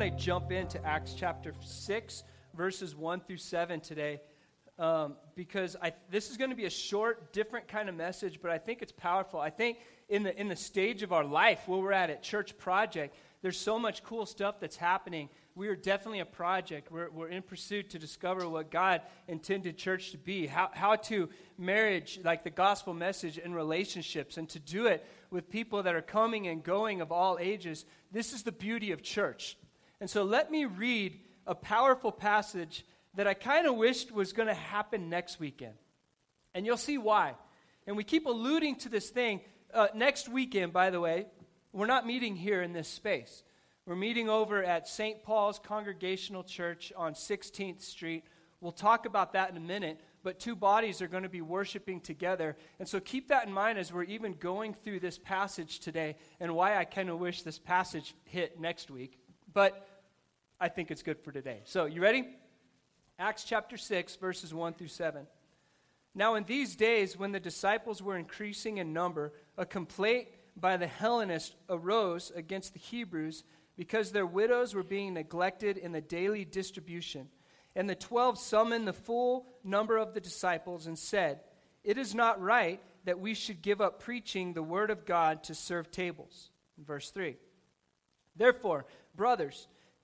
want to jump into Acts chapter 6, verses 1 through 7 today. Um, because I, this is going to be a short, different kind of message, but I think it's powerful. I think in the, in the stage of our life where we're at at Church Project, there's so much cool stuff that's happening. We are definitely a project. We're, we're in pursuit to discover what God intended church to be, how, how to marriage, like the gospel message, in relationships, and to do it with people that are coming and going of all ages. This is the beauty of church. And so let me read a powerful passage that I kind of wished was going to happen next weekend. And you'll see why. And we keep alluding to this thing. Uh, next weekend, by the way, we're not meeting here in this space. We're meeting over at St. Paul's Congregational Church on 16th Street. We'll talk about that in a minute, but two bodies are going to be worshiping together. And so keep that in mind as we're even going through this passage today and why I kind of wish this passage hit next week. But I think it's good for today. So, you ready? Acts chapter 6, verses 1 through 7. Now, in these days, when the disciples were increasing in number, a complaint by the Hellenists arose against the Hebrews because their widows were being neglected in the daily distribution. And the twelve summoned the full number of the disciples and said, It is not right that we should give up preaching the word of God to serve tables. Verse 3. Therefore, brothers,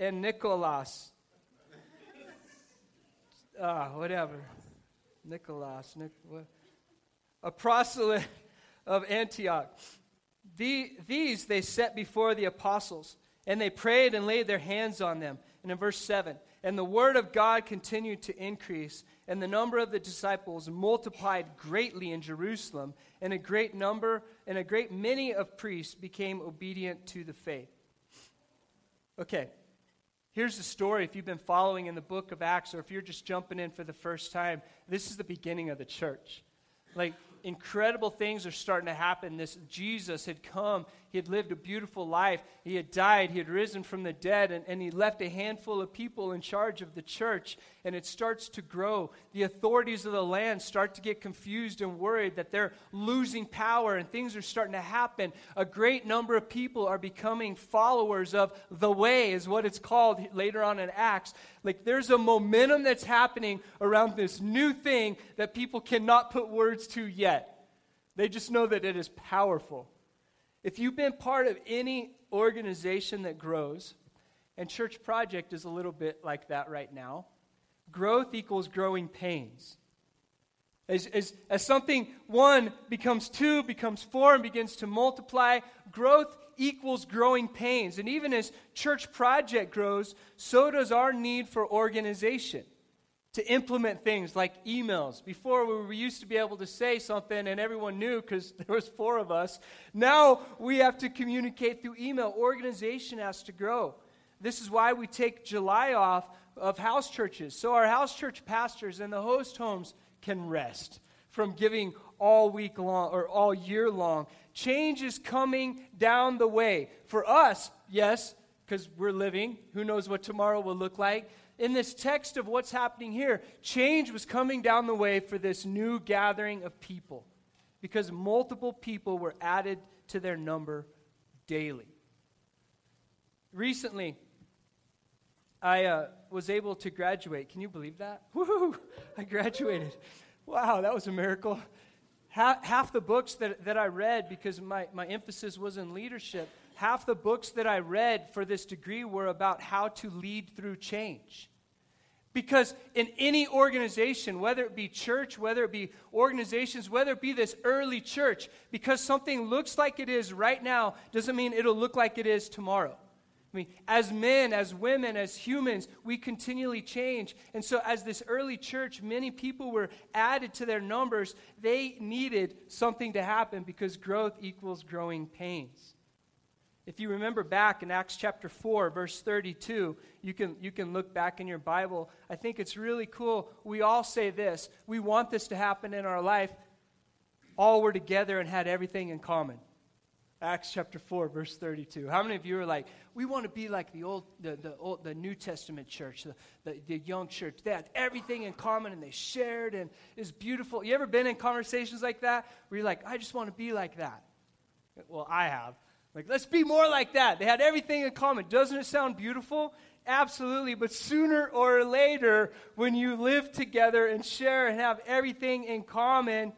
and Nicholas. Ah, whatever. Nicholas, Nic- what? a proselyte of Antioch. The, these they set before the apostles, and they prayed and laid their hands on them. And in verse 7, and the word of God continued to increase, and the number of the disciples multiplied greatly in Jerusalem, and a great number and a great many of priests became obedient to the faith. Okay, here's the story if you've been following in the book of Acts, or if you're just jumping in for the first time. This is the beginning of the church. Like, incredible things are starting to happen. This Jesus had come, he had lived a beautiful life, he had died, he had risen from the dead, and, and he left a handful of people in charge of the church, and it starts to grow. The authorities of the land start to get confused and worried that they're losing power, and things are starting to happen. A great number of people are becoming followers of the way, is what it's called later on in Acts. Like there's a momentum that's happening around this new thing that people cannot put words to yet. They just know that it is powerful. If you've been part of any organization that grows, and Church Project is a little bit like that right now, growth equals growing pains. As, as, as something one becomes two, becomes four, and begins to multiply, growth equals growing pains. And even as church project grows, so does our need for organization to implement things like emails. Before we used to be able to say something and everyone knew because there was four of us. Now we have to communicate through email. Organization has to grow. This is why we take July off of house churches. So our house church pastors and the host homes can rest from giving all week long or all year long. Change is coming down the way. For us, yes, because we're living. Who knows what tomorrow will look like? In this text of what's happening here, change was coming down the way for this new gathering of people because multiple people were added to their number daily. Recently, I uh, was able to graduate. Can you believe that? Woo! I graduated. Wow, that was a miracle. Half, half the books that, that I read, because my, my emphasis was in leadership, half the books that I read for this degree were about how to lead through change. Because in any organization, whether it be church, whether it be organizations, whether it be this early church, because something looks like it is right now doesn't mean it'll look like it is tomorrow. I mean, as men, as women, as humans, we continually change. And so, as this early church, many people were added to their numbers. They needed something to happen because growth equals growing pains. If you remember back in Acts chapter 4, verse 32, you can, you can look back in your Bible. I think it's really cool. We all say this we want this to happen in our life. All were together and had everything in common. Acts chapter 4, verse 32. How many of you are like, we want to be like the old, the, the, old, the New Testament church, the, the, the young church? They had everything in common and they shared and it's beautiful. You ever been in conversations like that where you're like, I just want to be like that? Well, I have. Like, let's be more like that. They had everything in common. Doesn't it sound beautiful? Absolutely. But sooner or later, when you live together and share and have everything in common,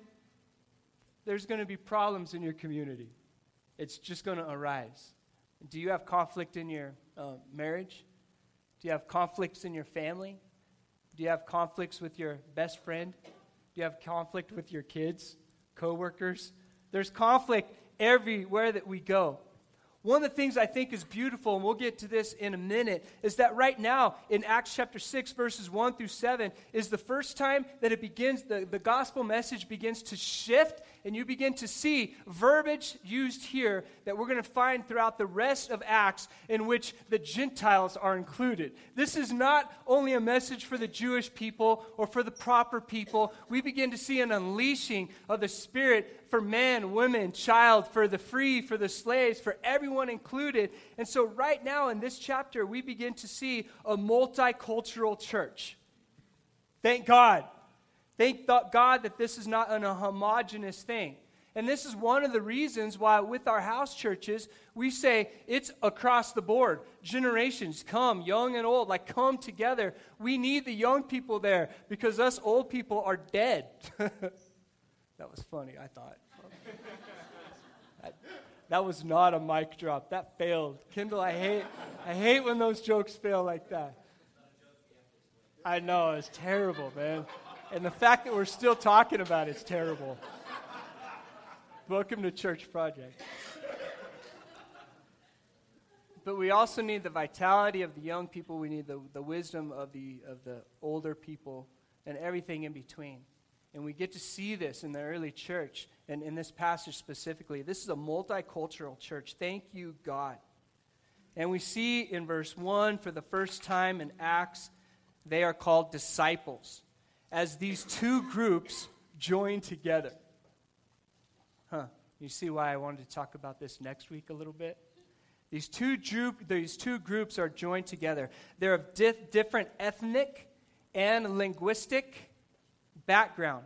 there's going to be problems in your community. It's just going to arise. Do you have conflict in your uh, marriage? Do you have conflicts in your family? Do you have conflicts with your best friend? Do you have conflict with your kids, coworkers? There's conflict everywhere that we go. One of the things I think is beautiful, and we'll get to this in a minute, is that right now in Acts chapter 6, verses 1 through 7, is the first time that it begins, the, the gospel message begins to shift and you begin to see verbiage used here that we're going to find throughout the rest of Acts in which the Gentiles are included. This is not only a message for the Jewish people or for the proper people. We begin to see an unleashing of the Spirit for men, women, child, for the free, for the slaves, for everyone included. And so, right now in this chapter, we begin to see a multicultural church. Thank God. Thank God that this is not an, a homogenous thing. And this is one of the reasons why, with our house churches, we say it's across the board. Generations come, young and old, like come together. We need the young people there because us old people are dead. that was funny, I thought. that, that was not a mic drop. That failed. Kendall, I hate, I hate when those jokes fail like that. I know, it's terrible, man. And the fact that we're still talking about it's terrible. Welcome to Church Project. But we also need the vitality of the young people. We need the, the wisdom of the, of the older people and everything in between. And we get to see this in the early church and in this passage specifically. This is a multicultural church. Thank you, God. And we see in verse 1 for the first time in Acts, they are called disciples as these two groups join together. Huh. You see why I wanted to talk about this next week a little bit? These two, group, these two groups are joined together. They're of di- different ethnic and linguistic background.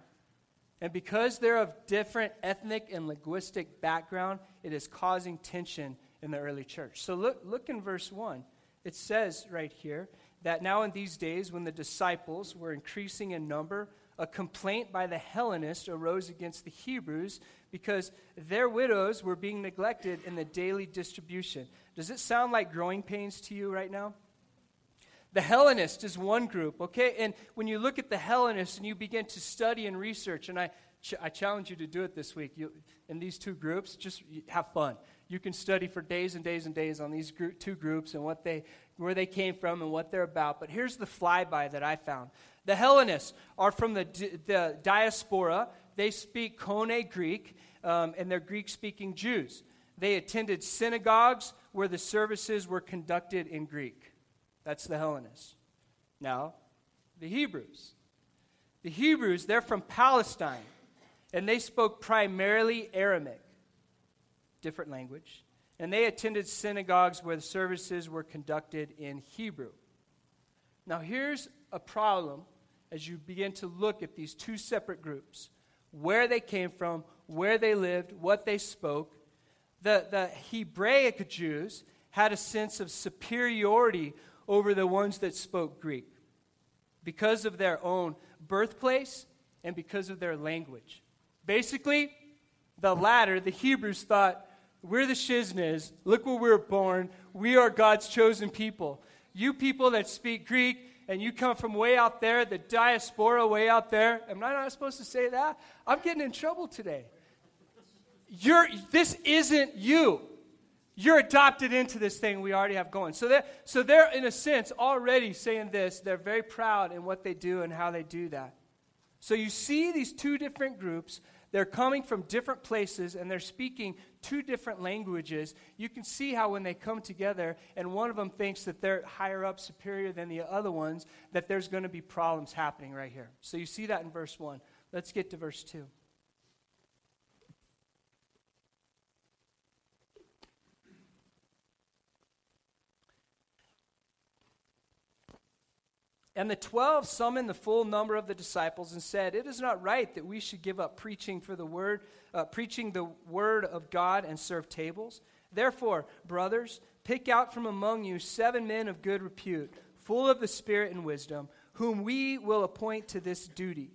And because they're of different ethnic and linguistic background, it is causing tension in the early church. So look, look in verse 1. It says right here that now in these days, when the disciples were increasing in number, a complaint by the Hellenists arose against the Hebrews because their widows were being neglected in the daily distribution. Does it sound like growing pains to you right now? The Hellenist is one group, okay? And when you look at the Hellenists and you begin to study and research, and I, ch- I challenge you to do it this week you, in these two groups, just have fun. You can study for days and days and days on these two groups and what they where they came from and what they're about. But here's the flyby that I found. The Hellenists are from the, the diaspora. They speak Koine Greek, um, and they're Greek speaking Jews. They attended synagogues where the services were conducted in Greek. That's the Hellenists. Now, the Hebrews. The Hebrews, they're from Palestine, and they spoke primarily Aramaic, different language and they attended synagogues where the services were conducted in Hebrew. Now, here's a problem as you begin to look at these two separate groups where they came from, where they lived, what they spoke. The, the Hebraic Jews had a sense of superiority over the ones that spoke Greek because of their own birthplace and because of their language. Basically, the latter, the Hebrews thought, we're the shizniz. Look where we were born. We are God's chosen people. You people that speak Greek and you come from way out there, the diaspora way out there. Am I not supposed to say that? I'm getting in trouble today. You're, this isn't you. You're adopted into this thing we already have going. So they're, so they're, in a sense, already saying this. They're very proud in what they do and how they do that. So you see these two different groups they're coming from different places and they're speaking two different languages. You can see how when they come together and one of them thinks that they're higher up, superior than the other ones, that there's going to be problems happening right here. So you see that in verse 1. Let's get to verse 2. And the twelve summoned the full number of the disciples and said, It is not right that we should give up preaching for the word, uh, preaching the word of God and serve tables. Therefore, brothers, pick out from among you seven men of good repute, full of the Spirit and wisdom, whom we will appoint to this duty.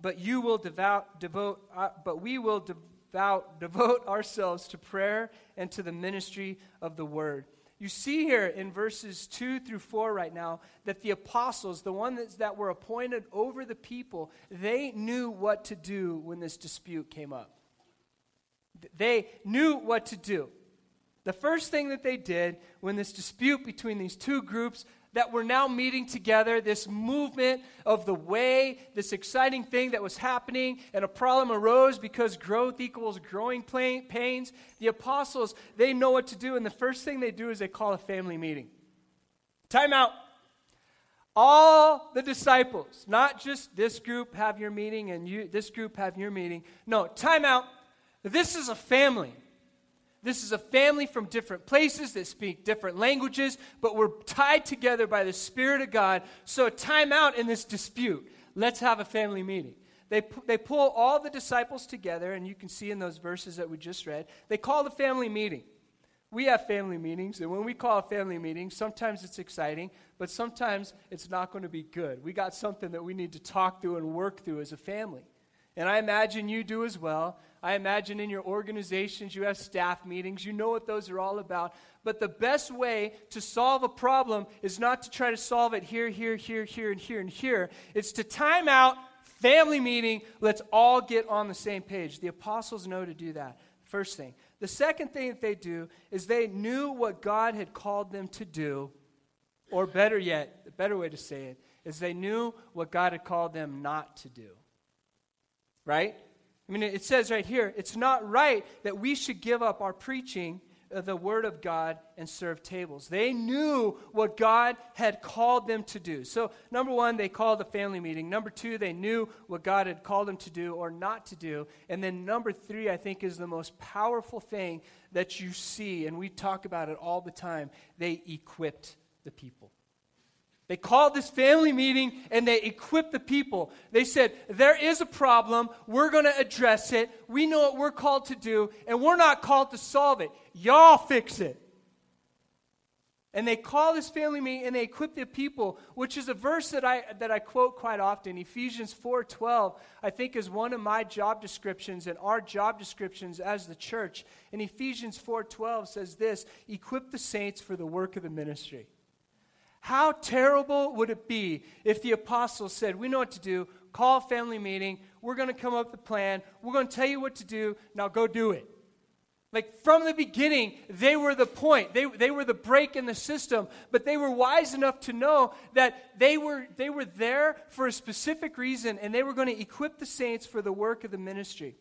But you will devout, devote, uh, but we will devout, devote ourselves to prayer and to the ministry of the word. You see here in verses 2 through 4 right now that the apostles, the ones that were appointed over the people, they knew what to do when this dispute came up. They knew what to do. The first thing that they did when this dispute between these two groups that were now meeting together, this movement of the way, this exciting thing that was happening, and a problem arose because growth equals growing pains. The apostles, they know what to do, and the first thing they do is they call a family meeting. Time out. All the disciples, not just this group have your meeting and you, this group have your meeting. No, time out. This is a family. This is a family from different places that speak different languages, but we're tied together by the Spirit of God. So, time out in this dispute. Let's have a family meeting. They, they pull all the disciples together, and you can see in those verses that we just read, they call the family meeting. We have family meetings, and when we call a family meeting, sometimes it's exciting, but sometimes it's not going to be good. We got something that we need to talk through and work through as a family. And I imagine you do as well. I imagine in your organizations you have staff meetings. You know what those are all about. But the best way to solve a problem is not to try to solve it here, here, here, here, and here, and here. It's to time out, family meeting. Let's all get on the same page. The apostles know to do that. First thing. The second thing that they do is they knew what God had called them to do, or better yet, the better way to say it is they knew what God had called them not to do. Right? I mean, it says right here, it's not right that we should give up our preaching the Word of God and serve tables. They knew what God had called them to do. So, number one, they called a family meeting. Number two, they knew what God had called them to do or not to do. And then number three, I think, is the most powerful thing that you see, and we talk about it all the time. They equipped the people. They called this family meeting and they equipped the people. They said, There is a problem. We're going to address it. We know what we're called to do, and we're not called to solve it. Y'all fix it. And they call this family meeting and they equip the people, which is a verse that I, that I quote quite often. Ephesians 4.12, I think, is one of my job descriptions and our job descriptions as the church. And Ephesians 4.12 says this, equip the saints for the work of the ministry. How terrible would it be if the apostles said, We know what to do, call a family meeting, we're going to come up with a plan, we're going to tell you what to do, now go do it. Like from the beginning, they were the point. They, they were the break in the system, but they were wise enough to know that they were, they were there for a specific reason and they were going to equip the saints for the work of the ministry.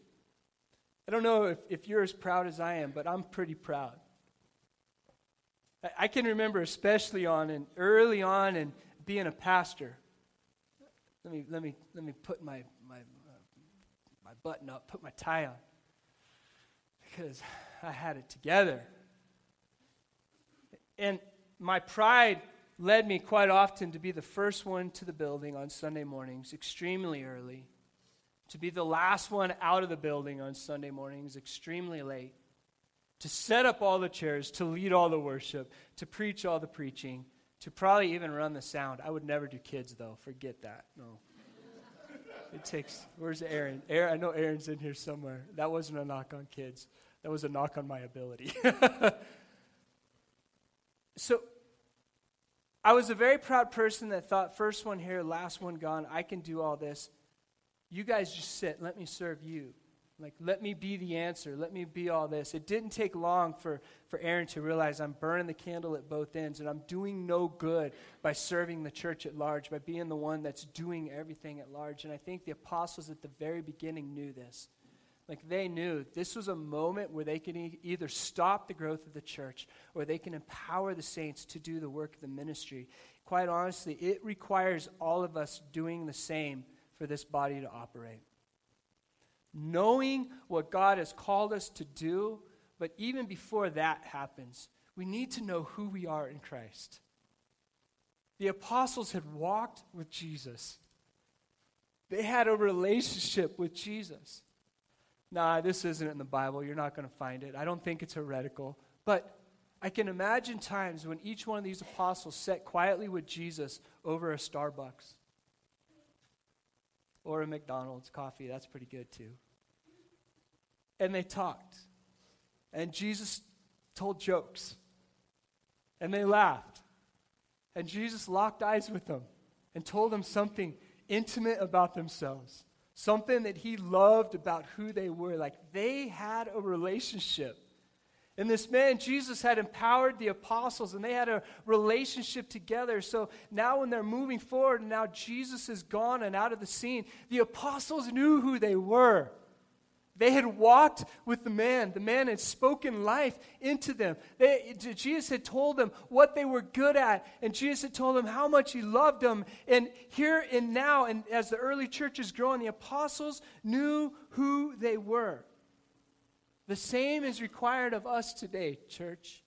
I don't know if, if you're as proud as I am, but I'm pretty proud. I can remember especially on and early on and being a pastor. Let me let me let me put my my uh, my button up, put my tie on, because I had it together. And my pride led me quite often to be the first one to the building on Sunday mornings, extremely early, to be the last one out of the building on Sunday mornings, extremely late to set up all the chairs, to lead all the worship, to preach all the preaching, to probably even run the sound. I would never do kids, though. Forget that. No. It takes, where's Aaron? Aaron? I know Aaron's in here somewhere. That wasn't a knock on kids, that was a knock on my ability. so, I was a very proud person that thought, first one here, last one gone, I can do all this. You guys just sit, let me serve you. Like, let me be the answer. Let me be all this. It didn't take long for, for Aaron to realize I'm burning the candle at both ends and I'm doing no good by serving the church at large, by being the one that's doing everything at large. And I think the apostles at the very beginning knew this. Like they knew this was a moment where they could e- either stop the growth of the church or they can empower the saints to do the work of the ministry. Quite honestly, it requires all of us doing the same for this body to operate. Knowing what God has called us to do, but even before that happens, we need to know who we are in Christ. The apostles had walked with Jesus. They had a relationship with Jesus nah, this isn't in the Bible. You're not going to find it. I don't think it's heretical. But I can imagine times when each one of these apostles sat quietly with Jesus over a Starbucks or a McDonald's coffee. That's pretty good too. And they talked. And Jesus told jokes. And they laughed. And Jesus locked eyes with them and told them something intimate about themselves something that he loved about who they were. Like they had a relationship. And this man, Jesus, had empowered the apostles and they had a relationship together. So now, when they're moving forward and now Jesus is gone and out of the scene, the apostles knew who they were. They had walked with the man. The man had spoken life into them. They, Jesus had told them what they were good at, and Jesus had told them how much he loved them. And here and now, and as the early church is growing, the apostles knew who they were. The same is required of us today, church.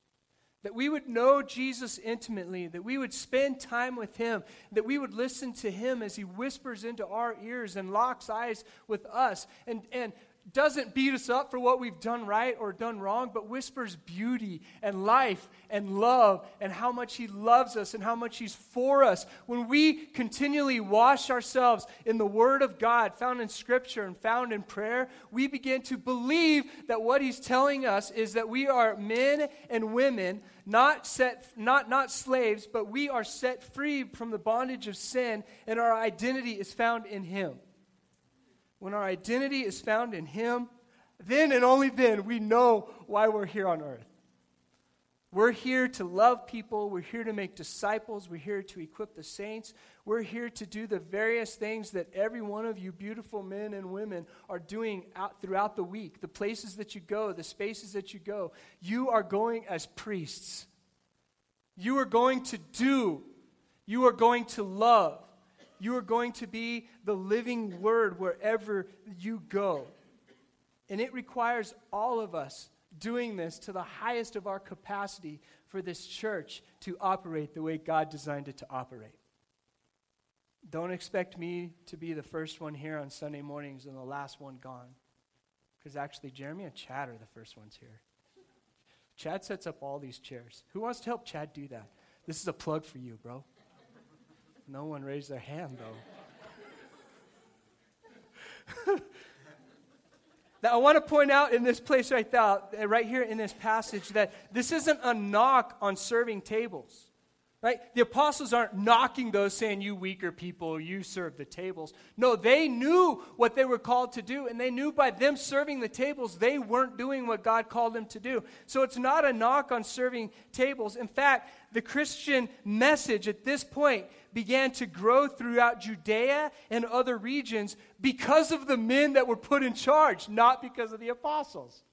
That we would know Jesus intimately, that we would spend time with him, that we would listen to him as he whispers into our ears and locks eyes with us. And, and doesn't beat us up for what we've done right or done wrong, but whispers beauty and life and love and how much He loves us and how much He's for us. When we continually wash ourselves in the Word of God, found in Scripture and found in prayer, we begin to believe that what He's telling us is that we are men and women, not, set, not, not slaves, but we are set free from the bondage of sin, and our identity is found in Him when our identity is found in Him, then and only then we know why we're here on earth. We're here to love people. We're here to make disciples. We're here to equip the saints. We're here to do the various things that every one of you beautiful men and women are doing out throughout the week. The places that you go, the spaces that you go. You are going as priests. You are going to do. You are going to love. You are going to be the living word wherever you go. And it requires all of us doing this to the highest of our capacity for this church to operate the way God designed it to operate. Don't expect me to be the first one here on Sunday mornings and the last one gone. Because actually, Jeremy and Chad are the first ones here. Chad sets up all these chairs. Who wants to help Chad do that? This is a plug for you, bro. No one raised their hand, though. now, I want to point out in this place right, now, right here in this passage that this isn't a knock on serving tables. Right? The apostles aren't knocking those saying, You weaker people, you serve the tables. No, they knew what they were called to do, and they knew by them serving the tables, they weren't doing what God called them to do. So it's not a knock on serving tables. In fact, the Christian message at this point began to grow throughout Judea and other regions because of the men that were put in charge, not because of the apostles.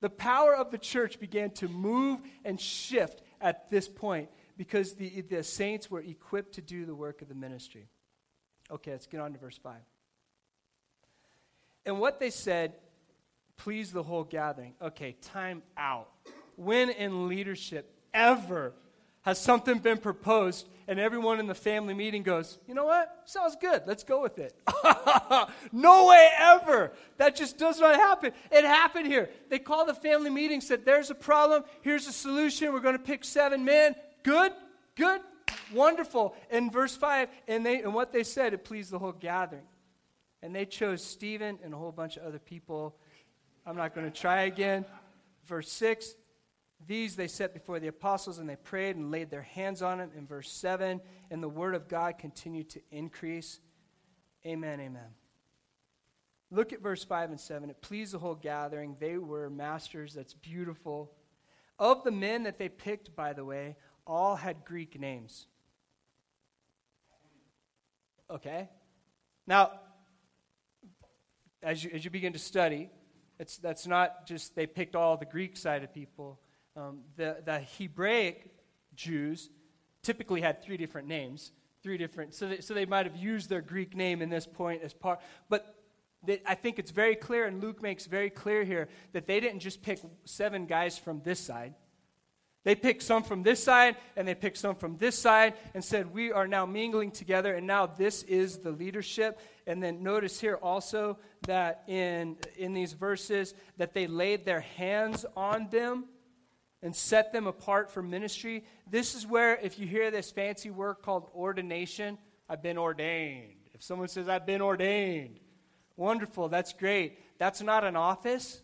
The power of the church began to move and shift at this point because the, the saints were equipped to do the work of the ministry. Okay, let's get on to verse 5. And what they said pleased the whole gathering. Okay, time out. When in leadership ever has something been proposed and everyone in the family meeting goes, you know what? Sounds good. Let's go with it. no way ever. That just does not happen. It happened here. They called the family meeting, said, there's a problem. Here's a solution. We're going to pick seven men. Good, good, wonderful. In verse 5, and, they, and what they said, it pleased the whole gathering. And they chose Stephen and a whole bunch of other people. I'm not going to try again. Verse 6, these they set before the apostles, and they prayed and laid their hands on them. In verse 7, and the word of God continued to increase. Amen, amen. Look at verse 5 and 7. It pleased the whole gathering. They were masters. That's beautiful. Of the men that they picked, by the way, all had Greek names. Okay? Now, as you, as you begin to study, it's, that's not just they picked all the Greek side of people. Um, the, the Hebraic Jews typically had three different names, three different, so they, so they might have used their Greek name in this point as part, but they, I think it's very clear, and Luke makes very clear here, that they didn't just pick seven guys from this side. They picked some from this side and they picked some from this side and said, We are now mingling together, and now this is the leadership. And then notice here also that in, in these verses that they laid their hands on them and set them apart for ministry. This is where, if you hear this fancy word called ordination, I've been ordained. If someone says, I've been ordained, wonderful, that's great. That's not an office.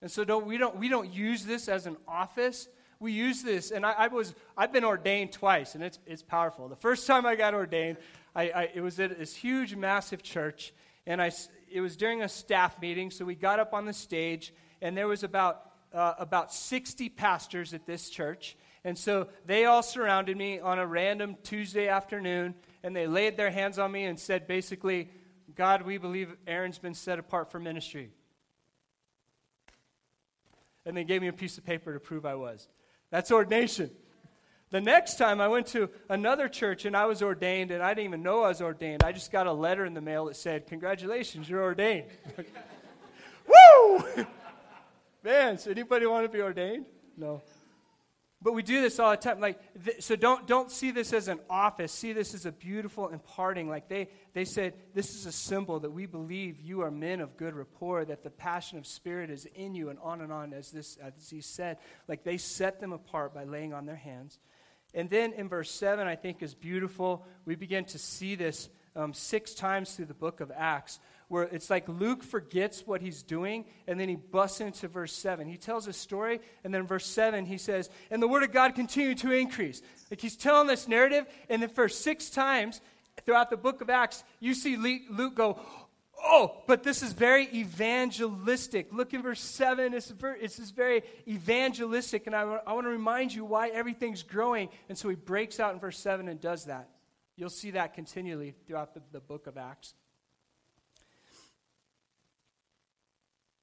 And so don't, we, don't, we don't use this as an office we use this, and I, I, was I've been ordained twice, and it's it's powerful. The first time I got ordained, I, I, it was at this huge, massive church, and I it was during a staff meeting. So we got up on the stage, and there was about uh, about 60 pastors at this church, and so they all surrounded me on a random Tuesday afternoon, and they laid their hands on me and said, basically, God, we believe Aaron's been set apart for ministry. And they gave me a piece of paper to prove I was. That's ordination. The next time I went to another church and I was ordained, and I didn't even know I was ordained. I just got a letter in the mail that said, Congratulations, you're ordained. Woo! Man, so anybody want to be ordained? No. But we do this all the time. Like, th- so don't, don't see this as an office. See this as a beautiful imparting. Like they, they said, this is a symbol that we believe you are men of good rapport, that the passion of spirit is in you, and on and on, as, this, as he said. Like they set them apart by laying on their hands. And then in verse 7, I think is beautiful. We begin to see this um, six times through the book of Acts, where it's like Luke forgets what he's doing, and then he busts into verse 7. He tells a story, and then verse 7, he says, And the word of God continued to increase. Like he's telling this narrative, and then for six times throughout the book of Acts, you see Luke go, Oh, but this is very evangelistic. Look in verse 7. It's, it's this very evangelistic, and I, I want to remind you why everything's growing. And so he breaks out in verse 7 and does that. You'll see that continually throughout the, the book of Acts.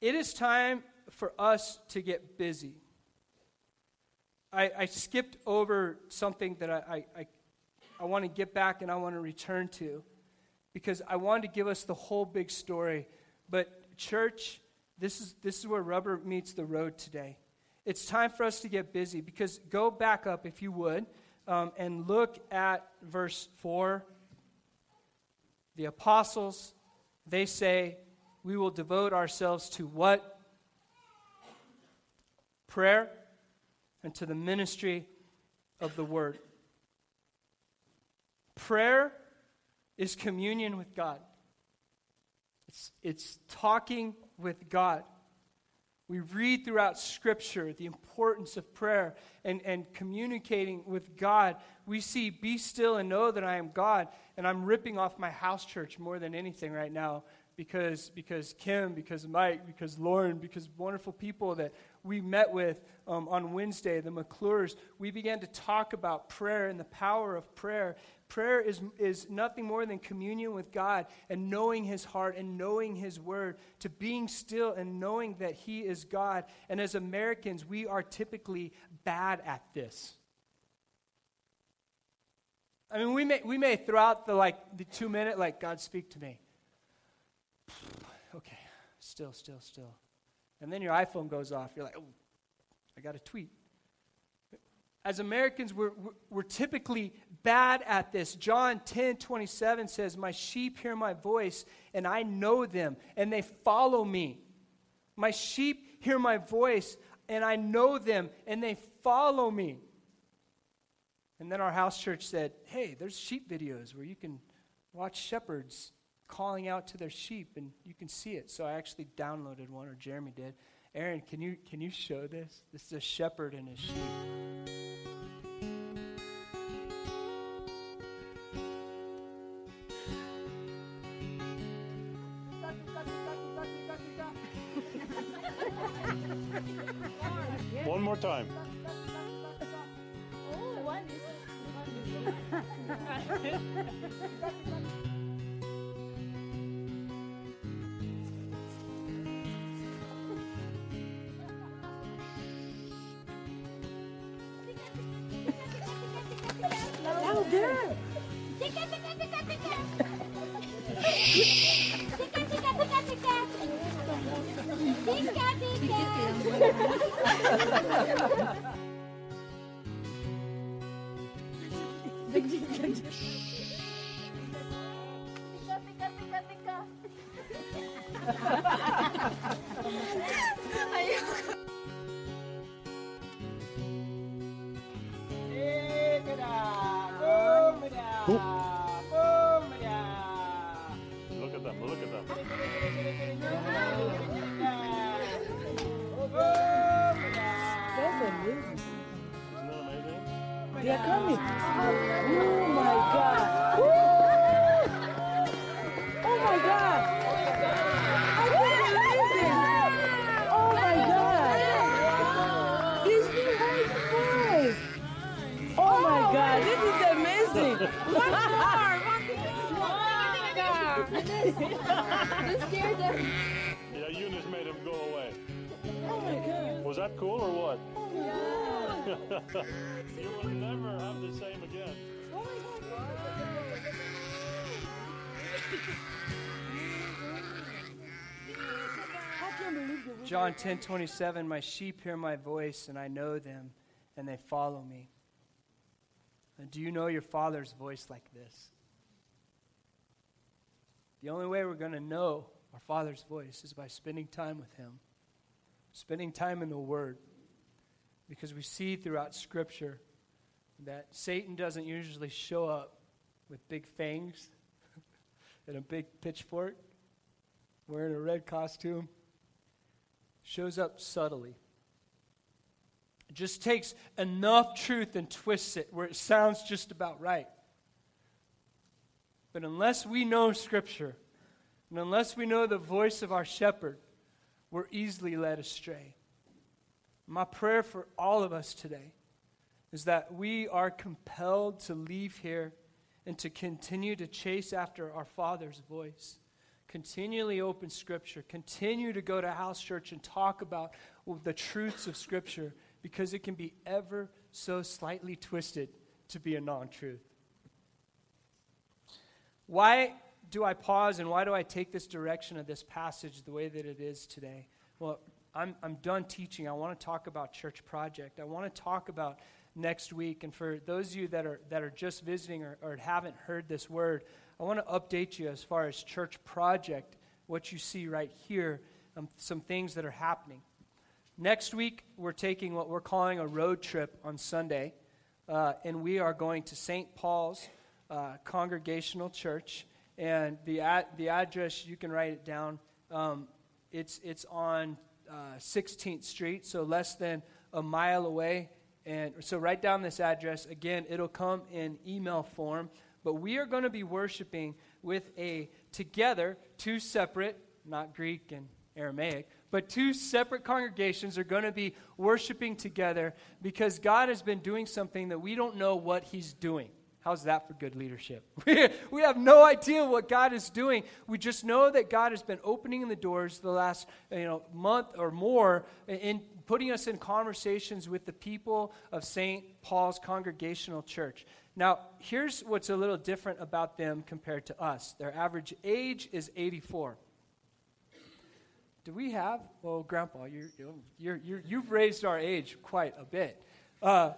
It is time for us to get busy. I, I skipped over something that I, I, I want to get back and I want to return to because I wanted to give us the whole big story. But, church, this is, this is where rubber meets the road today. It's time for us to get busy because go back up, if you would, um, and look at verse 4. The apostles, they say, we will devote ourselves to what? Prayer and to the ministry of the word. Prayer is communion with God. It's, it's talking with God. We read throughout Scripture the importance of prayer and, and communicating with God. We see, be still and know that I am God. And I'm ripping off my house church more than anything right now because, because Kim, because Mike, because Lauren, because wonderful people that we met with um, on Wednesday, the McClures, we began to talk about prayer and the power of prayer. Prayer is, is nothing more than communion with God and knowing His heart and knowing His word, to being still and knowing that He is God. And as Americans, we are typically bad at this. I mean, we may, we may throughout the like the two minute, like, God speak to me okay, still, still, still. And then your iPhone goes off. You're like, oh, I got a tweet. As Americans, we're, we're typically bad at this. John 10 27 says, My sheep hear my voice, and I know them, and they follow me. My sheep hear my voice, and I know them, and they follow me. And then our house church said, Hey, there's sheep videos where you can watch shepherds calling out to their sheep, and you can see it. So I actually downloaded one, or Jeremy did. Aaron, can you can you show this? This is a shepherd and his sheep. Tika, tika. Tika, John 10 27, my sheep hear my voice, and I know them, and they follow me. And do you know your father's voice like this? The only way we're going to know our father's voice is by spending time with him, spending time in the word. Because we see throughout Scripture that Satan doesn't usually show up with big fangs and a big pitchfork, wearing a red costume shows up subtly. It just takes enough truth and twists it where it sounds just about right. But unless we know Scripture, and unless we know the voice of our shepherd, we're easily led astray. My prayer for all of us today is that we are compelled to leave here and to continue to chase after our Father's voice continually open Scripture, continue to go to house church and talk about the truths of Scripture because it can be ever so slightly twisted to be a non truth. Why do I pause and why do I take this direction of this passage the way that it is today? Well, I'm, I'm done teaching. I want to talk about Church Project. I want to talk about next week. And for those of you that are, that are just visiting or, or haven't heard this word, I want to update you as far as Church Project, what you see right here, um, some things that are happening. Next week, we're taking what we're calling a road trip on Sunday, uh, and we are going to St. Paul's uh, Congregational Church. And the, ad- the address, you can write it down. Um, it's, it's on uh, 16th Street, so less than a mile away. And so write down this address. Again, it'll come in email form. But we are going to be worshiping with a together, two separate, not Greek and Aramaic, but two separate congregations are going to be worshiping together because God has been doing something that we don't know what He's doing. How's that for good leadership? we have no idea what God is doing. We just know that God has been opening the doors the last you know, month or more in putting us in conversations with the people of St. Paul's Congregational Church. Now, here's what's a little different about them compared to us. Their average age is 84. Do we have? Well, Grandpa, you're, you're, you've raised our age quite a bit. Uh,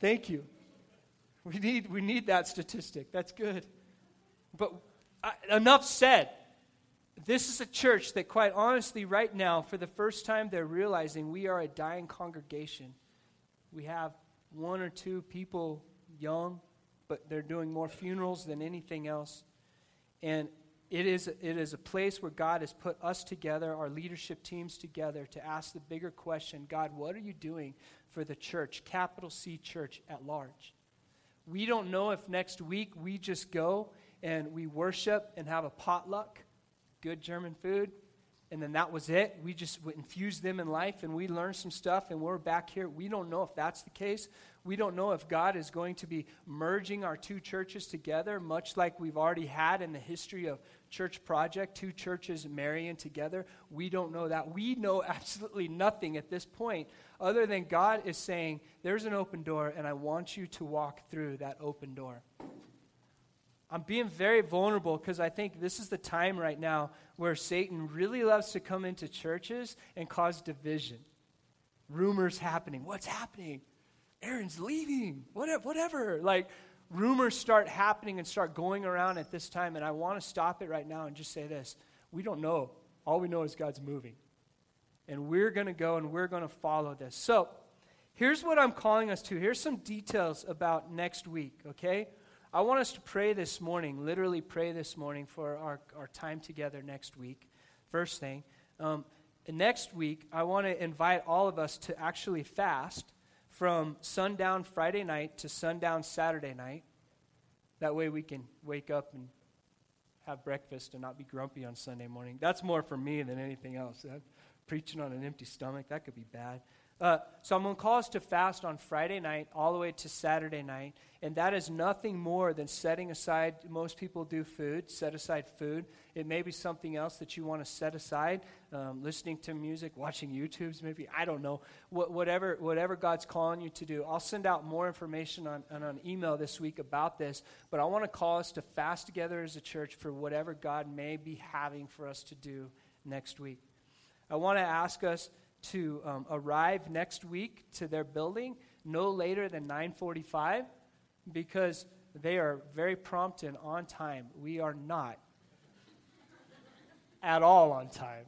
thank you. We need, we need that statistic. That's good. But uh, enough said. This is a church that, quite honestly, right now, for the first time, they're realizing we are a dying congregation. We have one or two people young, but they're doing more funerals than anything else. And it is, it is a place where God has put us together, our leadership teams together, to ask the bigger question God, what are you doing for the church, capital C church at large? We don't know if next week we just go and we worship and have a potluck, good German food, and then that was it. We just infused them in life and we learned some stuff and we're back here. We don't know if that's the case. We don't know if God is going to be merging our two churches together, much like we've already had in the history of Church Project, two churches marrying together. We don't know that. We know absolutely nothing at this point other than God is saying, There's an open door, and I want you to walk through that open door. I'm being very vulnerable because I think this is the time right now where Satan really loves to come into churches and cause division. Rumors happening. What's happening? Aaron's leaving. Whatever. whatever. Like, rumors start happening and start going around at this time. And I want to stop it right now and just say this we don't know. All we know is God's moving. And we're going to go and we're going to follow this. So, here's what I'm calling us to. Here's some details about next week, okay? I want us to pray this morning, literally pray this morning for our, our time together next week. First thing. Um, next week, I want to invite all of us to actually fast from sundown Friday night to sundown Saturday night. That way we can wake up and have breakfast and not be grumpy on Sunday morning. That's more for me than anything else. That, preaching on an empty stomach, that could be bad. Uh, so I'm going to call us to fast on Friday night all the way to Saturday night. And that is nothing more than setting aside, most people do food, set aside food. It may be something else that you want to set aside, um, listening to music, watching YouTubes, maybe, I don't know. Wh- whatever, whatever God's calling you to do. I'll send out more information on, on an email this week about this. But I want to call us to fast together as a church for whatever God may be having for us to do next week. I want to ask us to um, arrive next week to their building no later than 9:45 because they are very prompt and on time. We are not at all on time.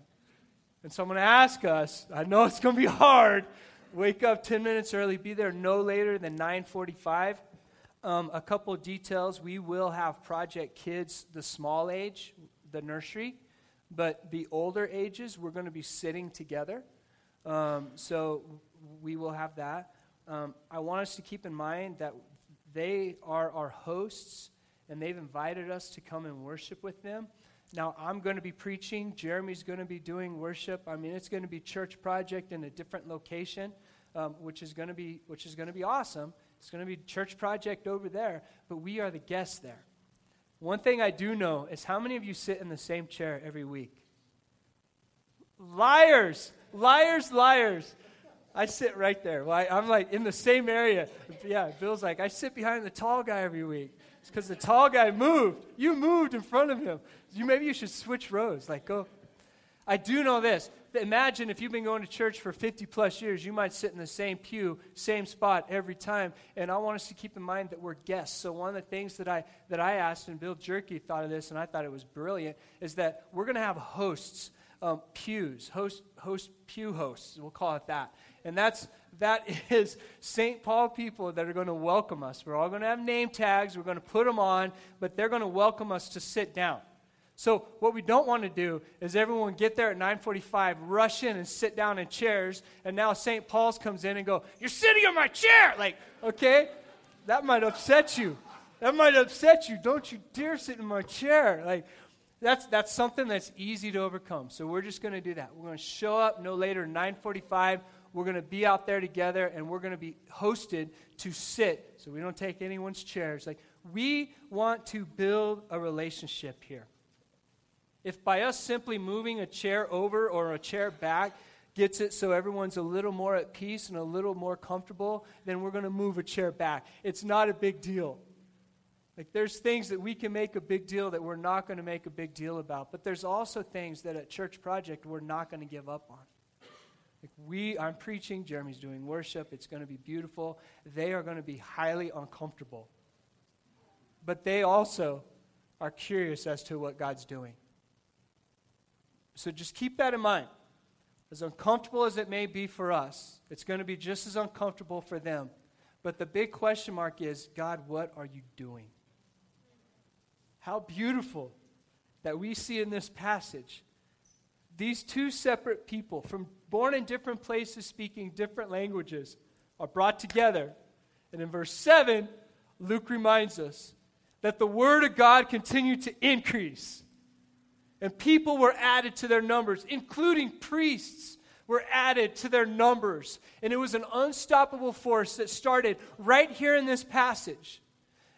And so I'm going to ask us, I know it's going to be hard, wake up 10 minutes early, be there no later than 9:45. Um, a couple details, we will have Project Kids the small age, the nursery, but the older ages we're going to be sitting together. Um, so we will have that. Um, I want us to keep in mind that they are our hosts and they've invited us to come and worship with them. Now, I'm going to be preaching. Jeremy's going to be doing worship. I mean, it's going to be church project in a different location, um, which is going to be which is going to be awesome. It's going to be church project over there, but we are the guests there. One thing I do know is how many of you sit in the same chair every week? Liars, liars, liars. I sit right there. Well, I, am like in the same area. Yeah, Bill's like, I sit behind the tall guy every week. It's because the tall guy moved. You moved in front of him. You, maybe you should switch rows. Like, go. I do know this. Imagine if you've been going to church for 50 plus years, you might sit in the same pew, same spot every time. And I want us to keep in mind that we're guests. So one of the things that I that I asked, and Bill Jerky thought of this, and I thought it was brilliant, is that we're going to have hosts um, pews, host, host pew hosts, we'll call it that. And that's that is St. Paul people that are going to welcome us. We're all going to have name tags. We're going to put them on, but they're going to welcome us to sit down. So what we don't want to do is everyone get there at 9:45, rush in and sit down in chairs, and now St. Paul's comes in and go, "You're sitting on my chair!" Like, okay, that might upset you. That might upset you. Don't you dare sit in my chair. Like, that's, that's something that's easy to overcome. So we're just going to do that. We're going to show up no later than 945. We're going to be out there together, and we're going to be hosted to sit so we don't take anyone's chairs. Like, we want to build a relationship here. If by us simply moving a chair over or a chair back gets it so everyone's a little more at peace and a little more comfortable, then we're going to move a chair back. It's not a big deal. Like, there's things that we can make a big deal that we're not going to make a big deal about. But there's also things that at Church Project we're not going to give up on. Like we, I'm preaching, Jeremy's doing worship. It's going to be beautiful. They are going to be highly uncomfortable. But they also are curious as to what God's doing. So just keep that in mind. As uncomfortable as it may be for us, it's going to be just as uncomfortable for them. But the big question mark is God, what are you doing? How beautiful that we see in this passage these two separate people from born in different places speaking different languages are brought together. And in verse 7, Luke reminds us that the word of God continued to increase. And people were added to their numbers, including priests were added to their numbers. And it was an unstoppable force that started right here in this passage.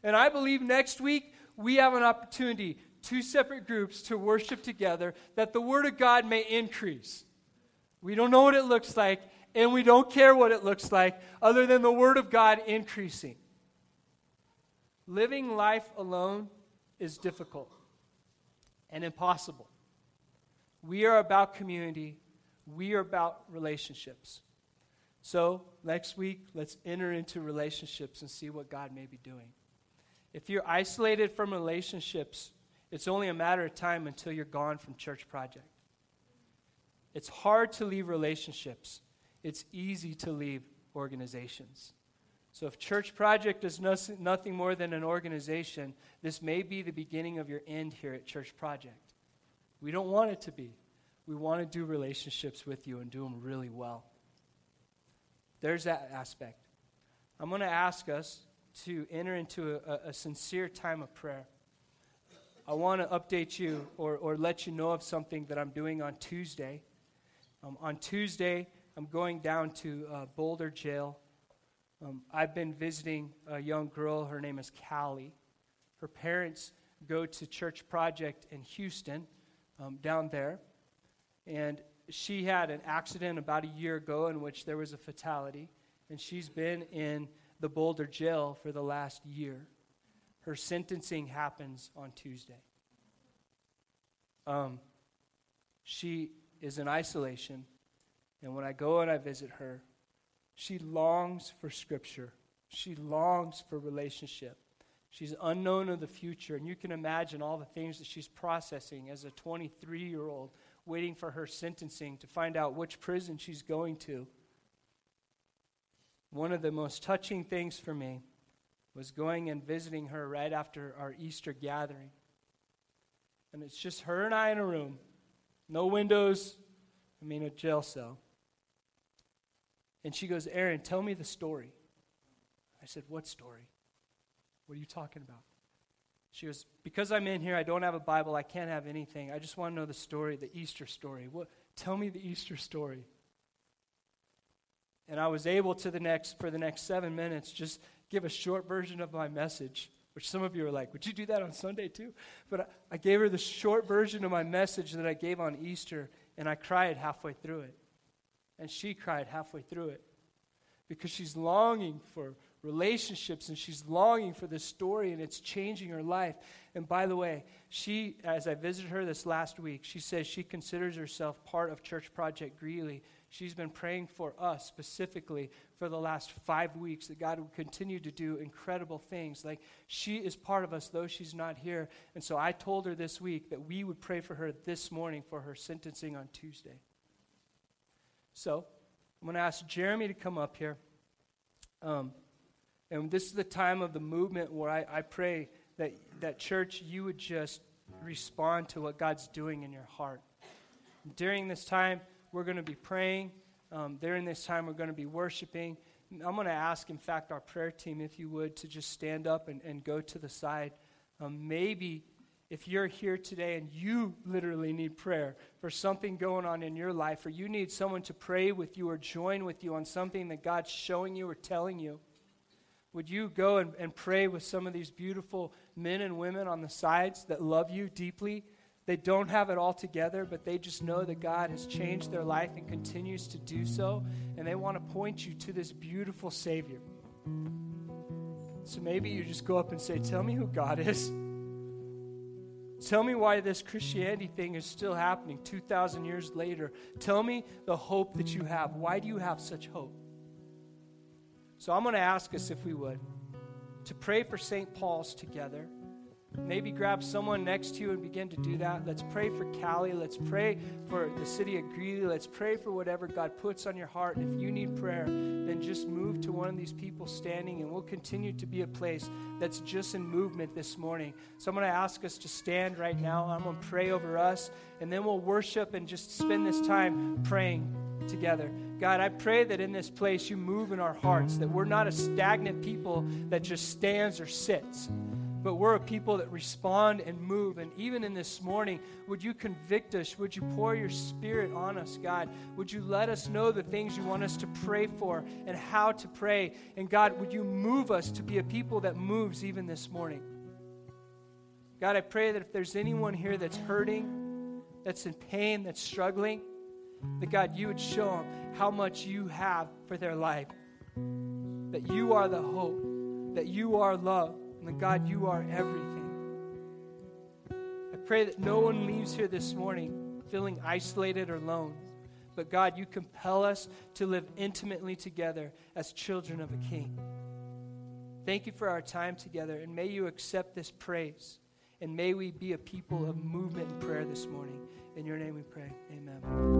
And I believe next week we have an opportunity, two separate groups, to worship together that the Word of God may increase. We don't know what it looks like, and we don't care what it looks like, other than the Word of God increasing. Living life alone is difficult and impossible. We are about community, we are about relationships. So, next week, let's enter into relationships and see what God may be doing. If you're isolated from relationships, it's only a matter of time until you're gone from Church Project. It's hard to leave relationships, it's easy to leave organizations. So, if Church Project is no, nothing more than an organization, this may be the beginning of your end here at Church Project. We don't want it to be. We want to do relationships with you and do them really well. There's that aspect. I'm going to ask us to enter into a, a sincere time of prayer. I want to update you or, or let you know of something that I'm doing on Tuesday. Um, on Tuesday, I'm going down to uh, Boulder Jail. Um, I've been visiting a young girl. Her name is Callie. Her parents go to Church Project in Houston, um, down there. And she had an accident about a year ago in which there was a fatality. And she's been in the Boulder jail for the last year. Her sentencing happens on Tuesday. Um, she is in isolation, and when I go and I visit her, she longs for Scripture. She longs for relationship. She's unknown of the future, and you can imagine all the things that she's processing as a 23 year old waiting for her sentencing to find out which prison she's going to. One of the most touching things for me was going and visiting her right after our Easter gathering. And it's just her and I in a room, no windows, I mean, a jail cell. And she goes, Aaron, tell me the story. I said, What story? What are you talking about? She goes, Because I'm in here, I don't have a Bible, I can't have anything. I just want to know the story, the Easter story. What, tell me the Easter story. And I was able to the next, for the next seven minutes, just give a short version of my message, which some of you are like, would you do that on Sunday too? But I, I gave her the short version of my message that I gave on Easter, and I cried halfway through it. And she cried halfway through it because she's longing for relationships and she's longing for this story and it's changing her life. And by the way, she, as I visited her this last week, she says she considers herself part of Church Project Greeley. She's been praying for us specifically for the last five weeks that God would continue to do incredible things. Like she is part of us, though she's not here. And so I told her this week that we would pray for her this morning for her sentencing on Tuesday. So I'm going to ask Jeremy to come up here. Um, and this is the time of the movement where I, I pray that, that church, you would just respond to what God's doing in your heart. During this time, we're going to be praying. Um, during this time, we're going to be worshiping. I'm going to ask, in fact, our prayer team, if you would, to just stand up and, and go to the side. Um, maybe if you're here today and you literally need prayer for something going on in your life, or you need someone to pray with you or join with you on something that God's showing you or telling you, would you go and, and pray with some of these beautiful men and women on the sides that love you deeply? They don't have it all together, but they just know that God has changed their life and continues to do so, and they want to point you to this beautiful Savior. So maybe you just go up and say, Tell me who God is. Tell me why this Christianity thing is still happening 2,000 years later. Tell me the hope that you have. Why do you have such hope? So I'm going to ask us, if we would, to pray for St. Paul's together. Maybe grab someone next to you and begin to do that. Let's pray for Cali. Let's pray for the city of Greeley. Let's pray for whatever God puts on your heart. If you need prayer, then just move to one of these people standing, and we'll continue to be a place that's just in movement this morning. So I'm going to ask us to stand right now. I'm going to pray over us, and then we'll worship and just spend this time praying together. God, I pray that in this place you move in our hearts, that we're not a stagnant people that just stands or sits, but we're a people that respond and move. And even in this morning, would you convict us? Would you pour your spirit on us, God? Would you let us know the things you want us to pray for and how to pray? And God, would you move us to be a people that moves even this morning? God, I pray that if there's anyone here that's hurting, that's in pain, that's struggling, that God, you would show them how much you have for their life. That you are the hope, that you are love, and that God, you are everything. I pray that no one leaves here this morning feeling isolated or alone. But God, you compel us to live intimately together as children of a king. Thank you for our time together, and may you accept this praise. And may we be a people of movement and prayer this morning. In your name we pray. Amen.